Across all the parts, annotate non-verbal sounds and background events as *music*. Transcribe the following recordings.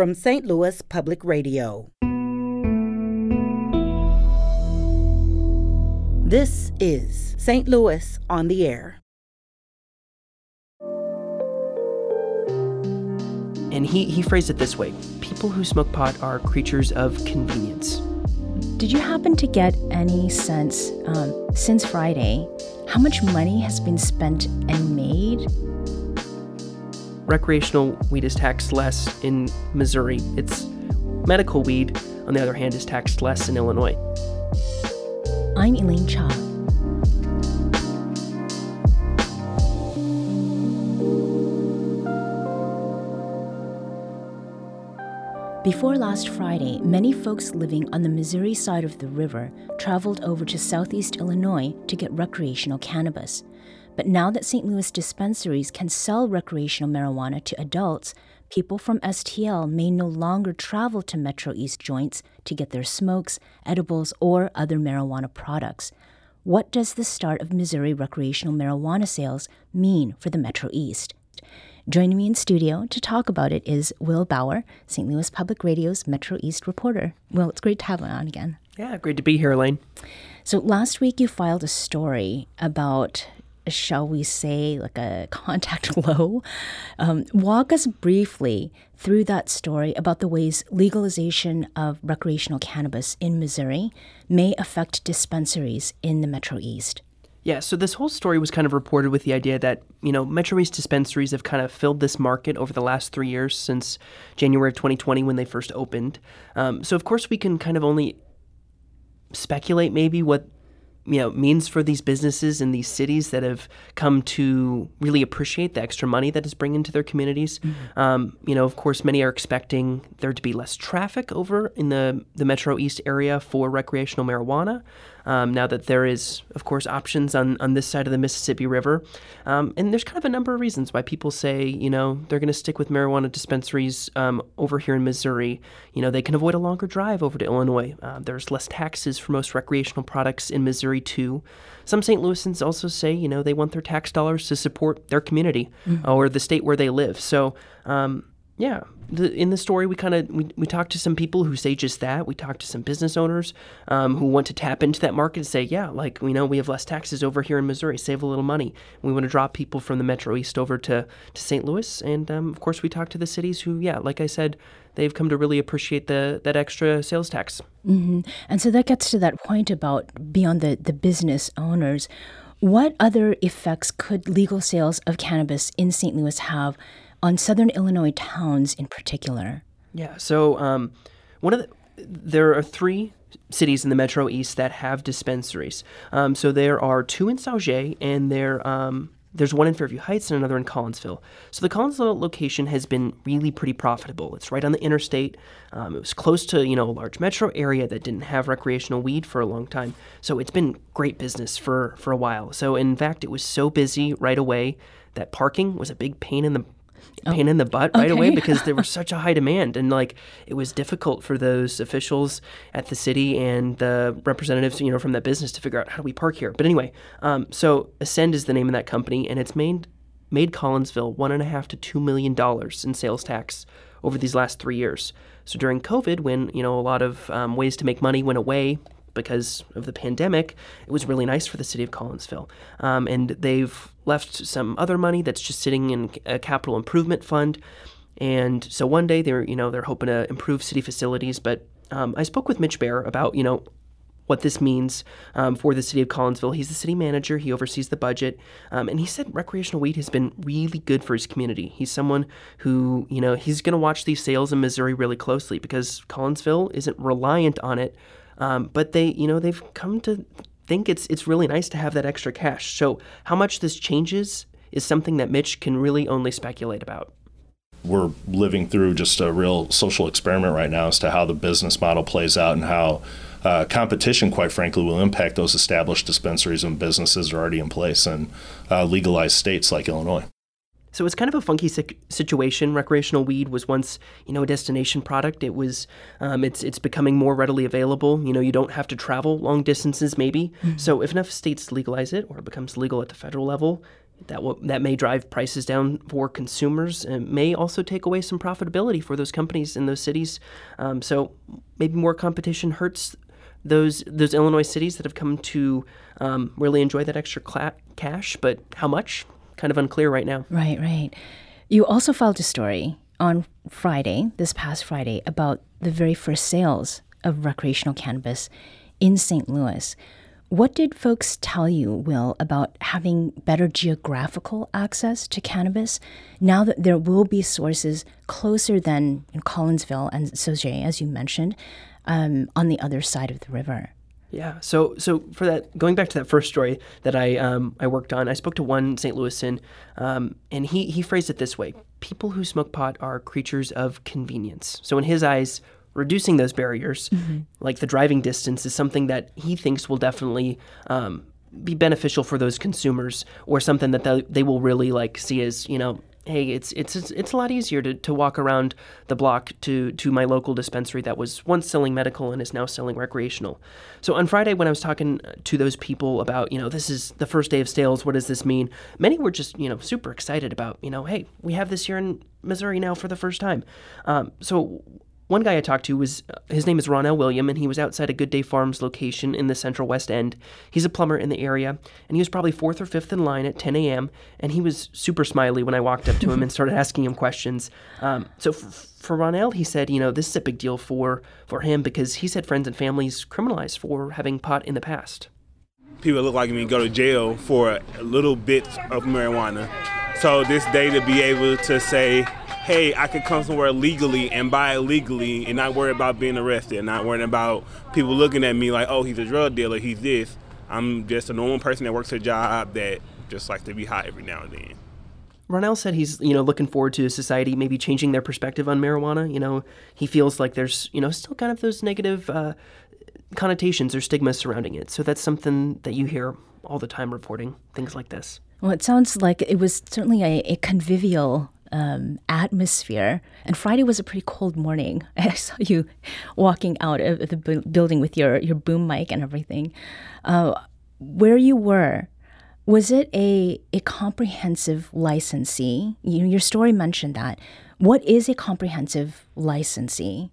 from St. Louis Public Radio. This is St. Louis on the Air. And he, he phrased it this way people who smoke pot are creatures of convenience. Did you happen to get any sense um, since Friday how much money has been spent and made? Recreational weed is taxed less in Missouri. It's medical weed, on the other hand, is taxed less in Illinois. I'm Elaine Cha. Before last Friday, many folks living on the Missouri side of the river traveled over to southeast Illinois to get recreational cannabis. But now that St. Louis dispensaries can sell recreational marijuana to adults, people from STL may no longer travel to Metro East joints to get their smokes, edibles, or other marijuana products. What does the start of Missouri recreational marijuana sales mean for the Metro East? Joining me in studio to talk about it is Will Bauer, St. Louis Public Radio's Metro East reporter. Will, it's great to have you on again. Yeah, great to be here, Elaine. So last week you filed a story about, shall we say, like a *laughs* contact low. Um, walk us briefly through that story about the ways legalization of recreational cannabis in Missouri may affect dispensaries in the Metro East. Yeah, so this whole story was kind of reported with the idea that, you know, Metro East dispensaries have kind of filled this market over the last three years since January of 2020 when they first opened. Um, so, of course, we can kind of only speculate maybe what you know means for these businesses in these cities that have come to really appreciate the extra money that is bringing to their communities. Mm-hmm. Um, you know, of course, many are expecting there to be less traffic over in the the Metro East area for recreational marijuana. Um, now that there is, of course, options on, on this side of the Mississippi River. Um, and there's kind of a number of reasons why people say, you know, they're going to stick with marijuana dispensaries um, over here in Missouri. You know, they can avoid a longer drive over to Illinois. Uh, there's less taxes for most recreational products in Missouri, too. Some St. Louisans also say, you know, they want their tax dollars to support their community mm-hmm. or the state where they live. So, um, yeah, the, in the story, we kind of we, we talked to some people who say just that. We talked to some business owners um, who want to tap into that market and say, yeah, like we know, we have less taxes over here in Missouri, save a little money. We want to draw people from the Metro East over to to St. Louis, and um, of course, we talked to the cities who, yeah, like I said, they've come to really appreciate the that extra sales tax. Mm-hmm. And so that gets to that point about beyond the the business owners. What other effects could legal sales of cannabis in St. Louis have on southern Illinois towns in particular? Yeah, so um, one of the there are three cities in the Metro East that have dispensaries. Um, so there are two in Sauget, and there um, there's one in Fairview Heights and another in Collinsville. So the Collinsville location has been really pretty profitable. It's right on the interstate. Um, it was close to you know a large metro area that didn't have recreational weed for a long time. So it's been great business for for a while. So in fact, it was so busy right away that parking was a big pain in the oh. pain in the butt right okay. away *laughs* because there was such a high demand and like it was difficult for those officials at the city and the representatives you know from that business to figure out how do we park here but anyway um, so ascend is the name of that company and it's made made collinsville one and a half to two million dollars in sales tax over these last three years so during covid when you know a lot of um, ways to make money went away because of the pandemic, it was really nice for the city of Collinsville. Um, and they've left some other money that's just sitting in a capital improvement fund. And so one day they're, you know, they're hoping to improve city facilities. But um, I spoke with Mitch Bair about, you know, what this means um, for the city of Collinsville. He's the city manager, he oversees the budget, um, and he said recreational weed has been really good for his community. He's someone who, you know, he's going to watch these sales in Missouri really closely because Collinsville isn't reliant on it um, but they, you know, they've come to think it's it's really nice to have that extra cash. So how much this changes is something that Mitch can really only speculate about. We're living through just a real social experiment right now as to how the business model plays out and how uh, competition, quite frankly, will impact those established dispensaries and businesses that are already in place in uh, legalized states like Illinois. So it's kind of a funky situation. Recreational weed was once, you know, a destination product. It was, um, it's it's becoming more readily available. You know, you don't have to travel long distances, maybe. Mm-hmm. So if enough states legalize it or it becomes legal at the federal level, that will, that may drive prices down for consumers and may also take away some profitability for those companies in those cities. Um, so maybe more competition hurts those those Illinois cities that have come to um, really enjoy that extra cla- cash, but how much? Kind of unclear right now. Right, right. You also filed a story on Friday, this past Friday, about the very first sales of recreational cannabis in St. Louis. What did folks tell you, Will, about having better geographical access to cannabis now that there will be sources closer than in Collinsville and Sauget, as you mentioned, um, on the other side of the river? Yeah. So so for that, going back to that first story that I um, I worked on, I spoke to one St. Louisan, um, and he he phrased it this way: People who smoke pot are creatures of convenience. So in his eyes, reducing those barriers, mm-hmm. like the driving distance, is something that he thinks will definitely um, be beneficial for those consumers, or something that they, they will really like see as you know. Hey, it's it's it's a lot easier to, to walk around the block to to my local dispensary that was once selling medical and is now selling recreational. So on Friday, when I was talking to those people about you know this is the first day of sales, what does this mean? Many were just you know super excited about you know hey we have this here in Missouri now for the first time. Um, so one guy I talked to was uh, his name is Ronell William, and he was outside a Good Day Farms location in the Central West End. He's a plumber in the area, and he was probably fourth or fifth in line at 10 a.m. And he was super smiley when I walked up to him and started asking him questions. Um, so f- for Ronell, he said, you know, this is a big deal for for him because he's had friends and families criminalized for having pot in the past. People look like me go to jail for a little bit of marijuana. So this day to be able to say, hey, I could come somewhere legally and buy it legally and not worry about being arrested, not worrying about people looking at me like, oh, he's a drug dealer, he's this. I'm just a normal person that works a job that just likes to be high every now and then. Ronell said he's, you know, looking forward to society maybe changing their perspective on marijuana. You know, he feels like there's, you know, still kind of those negative uh, connotations or stigmas surrounding it. So that's something that you hear all the time reporting things like this. Well, it sounds like it was certainly a, a convivial um, atmosphere. And Friday was a pretty cold morning. *laughs* I saw you walking out of the bu- building with your, your boom mic and everything. Uh, where you were, was it a, a comprehensive licensee? You, your story mentioned that. What is a comprehensive licensee?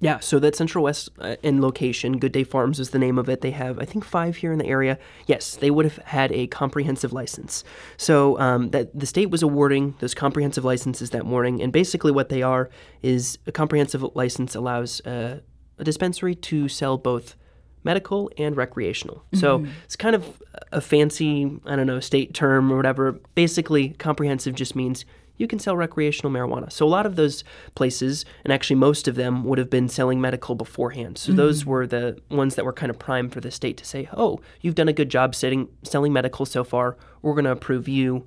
Yeah, so that Central West uh, in location, Good Day Farms is the name of it. They have, I think, five here in the area. Yes, they would have had a comprehensive license. So um, that the state was awarding those comprehensive licenses that morning, and basically what they are is a comprehensive license allows uh, a dispensary to sell both medical and recreational. Mm-hmm. So it's kind of a fancy, I don't know, state term or whatever. Basically, comprehensive just means you can sell recreational marijuana. So a lot of those places, and actually most of them, would have been selling medical beforehand. So mm-hmm. those were the ones that were kind of primed for the state to say, "Oh, you've done a good job setting, selling medical so far. We're going to approve you."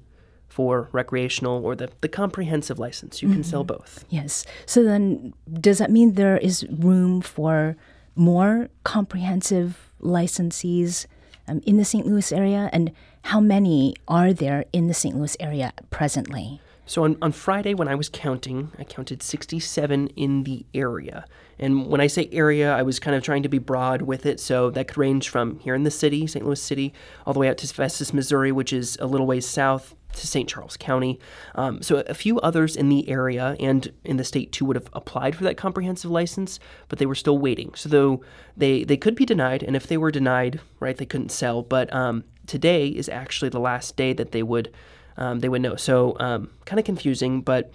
For recreational or the, the comprehensive license, you mm-hmm. can sell mm-hmm. both. Yes. So then, does that mean there is room for more comprehensive licensees um, in the St. Louis area? And how many are there in the St. Louis area presently? So on, on Friday, when I was counting, I counted 67 in the area. And when I say area, I was kind of trying to be broad with it. So that could range from here in the city, St. Louis City, all the way out to Festus, Missouri, which is a little ways south to St. Charles County. Um, so a few others in the area and in the state too would have applied for that comprehensive license, but they were still waiting. So though they, they could be denied, and if they were denied, right, they couldn't sell. But um, today is actually the last day that they would – um, they would know. So um, kind of confusing, but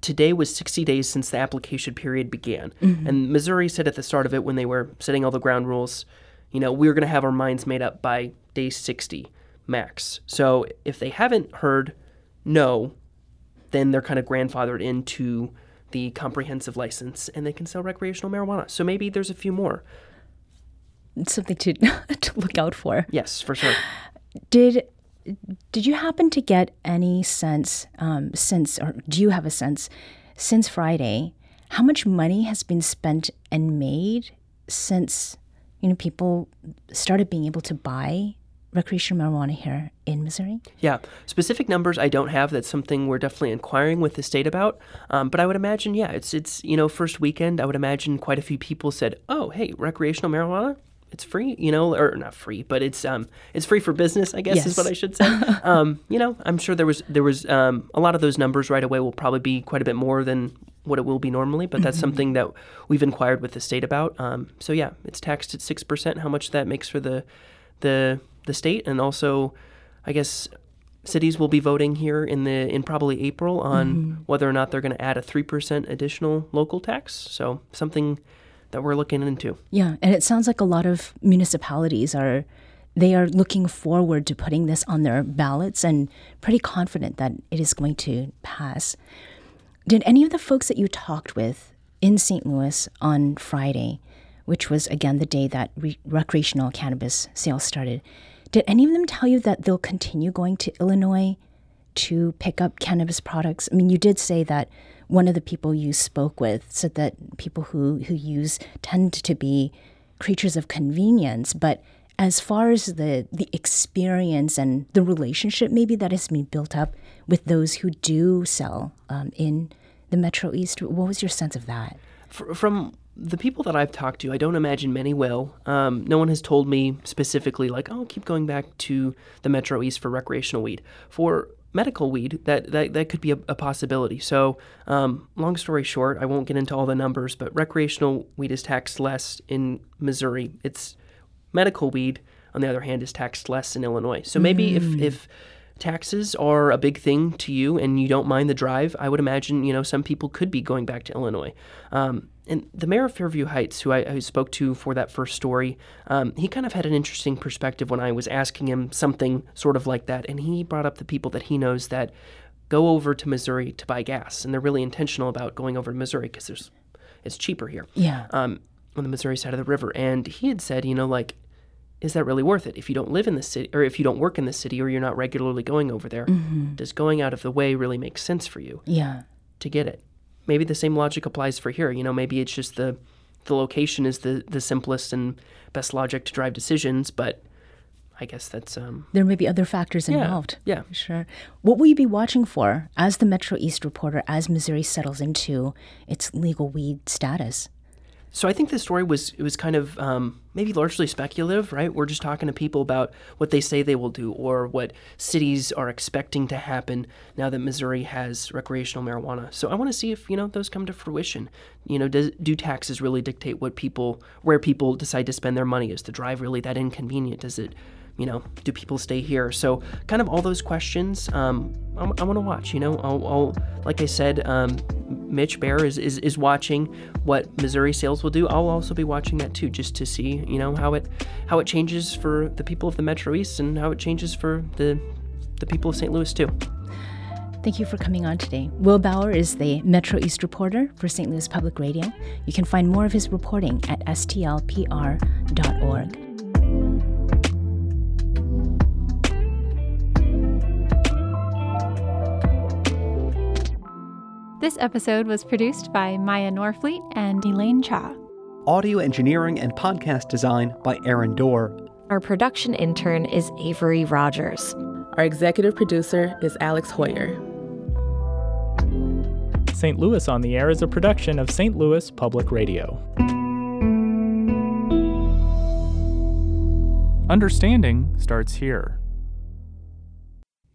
today was 60 days since the application period began. Mm-hmm. And Missouri said at the start of it, when they were setting all the ground rules, you know, we are going to have our minds made up by day 60 max. So if they haven't heard no, then they're kind of grandfathered into the comprehensive license and they can sell recreational marijuana. So maybe there's a few more. something to *laughs* to look out for. Yes, for sure. Did did you happen to get any sense um, since, or do you have a sense since Friday, how much money has been spent and made since you know people started being able to buy recreational marijuana here in Missouri? Yeah, specific numbers I don't have. That's something we're definitely inquiring with the state about. Um, but I would imagine, yeah, it's it's you know first weekend. I would imagine quite a few people said, "Oh, hey, recreational marijuana." It's free, you know, or not free, but it's um it's free for business, I guess Yes. is what I should say. *laughs* um, you know, I'm sure there was there was um a lot of those numbers right away will probably be quite a bit more than what it will be normally, but that's something that we've inquired with the state about. Um, so yeah, it's taxed at six percent. How much that makes for the the the state, and also, I guess cities will be voting here in the in probably April on whether or not they're going to add a three percent additional local tax. So something that we're looking into. Yeah, and it sounds like a lot of municipalities are they are looking forward to putting this on their ballots and pretty confident that it is going to pass. Did any of the folks that you talked with in St. Louis on Friday, which was again the day that re- recreational cannabis sales started, did any of them tell you that they'll continue going to Illinois to pick up cannabis products? I mean, you did say that one of the people you spoke with said that people who, who use tend to be creatures of convenience, but as far as the the experience and the relationship maybe that has been built up with those who do sell um, in the Metro East, what was your sense of that? Fr- from the people that I've talked to, I don't imagine many will. Um, no one has told me specifically, like, oh, keep going back to the Metro East for recreational weed. For medical weed, that, that, that could be a, a possibility. So, um, long story short, I won't get into all the numbers, but recreational weed is taxed less in Missouri. It's medical weed, on the other hand, is taxed less in Illinois. So maybe if, if taxes are a big thing to you and you don't mind the drive, I would imagine, you know, some people could be going back to Illinois. Um, and the mayor of Fairview Heights, who I, spoke to for that first story, um, he kind of had an interesting perspective when I was asking him something sort of like that. And he brought up the people that he knows that go over to Missouri to buy gas. And they're really intentional about going over to Missouri because there's it's cheaper here Yeah. um, on the Missouri side of the river. And he had said, you know, like, is that really worth it? If you don't live in the city, or if you don't work in the city, or you're not regularly going over there, does going out of the way really make sense for you yeah. to get it? Maybe the same logic applies for here. You know, maybe it's just the the location is the the simplest and best logic to drive decisions, but I guess that's um, There may be other factors Yeah, involved. yeah. Sure. What will you be watching for as the Metro East reporter as Missouri settles into its legal weed status? So I think this story was it was kind of um, maybe largely speculative, right? We're just talking to people about what they say they will do or what cities are expecting to happen now that Missouri has recreational marijuana. So I want to see if you know those come to fruition. You know, does, do taxes really dictate what people where people decide to spend their money? Is the drive really that inconvenient? Does it you know, do people stay here? So, kind of all those questions. Um, I, I want to watch. You know, I'll, I'll like I said, um, Mitch Bair is, is is watching what Missouri sales will do. I'll also be watching that too, just to see, you know, how it how it changes for the people of the Metro East and how it changes for the the people of St. Louis too. Thank you for coming on today. Will Bauer is the Metro East reporter for St. Louis Public Radio. You can find more of his reporting at stlpr.org. This episode was produced by Maya Norfleet and Elaine Cha. Audio engineering and podcast design by Aaron Doerr. Our production intern is Avery Rogers. Our executive producer is Alex Heuer. St. Louis on the Air is a production of St. Louis Public Radio. Understanding starts here.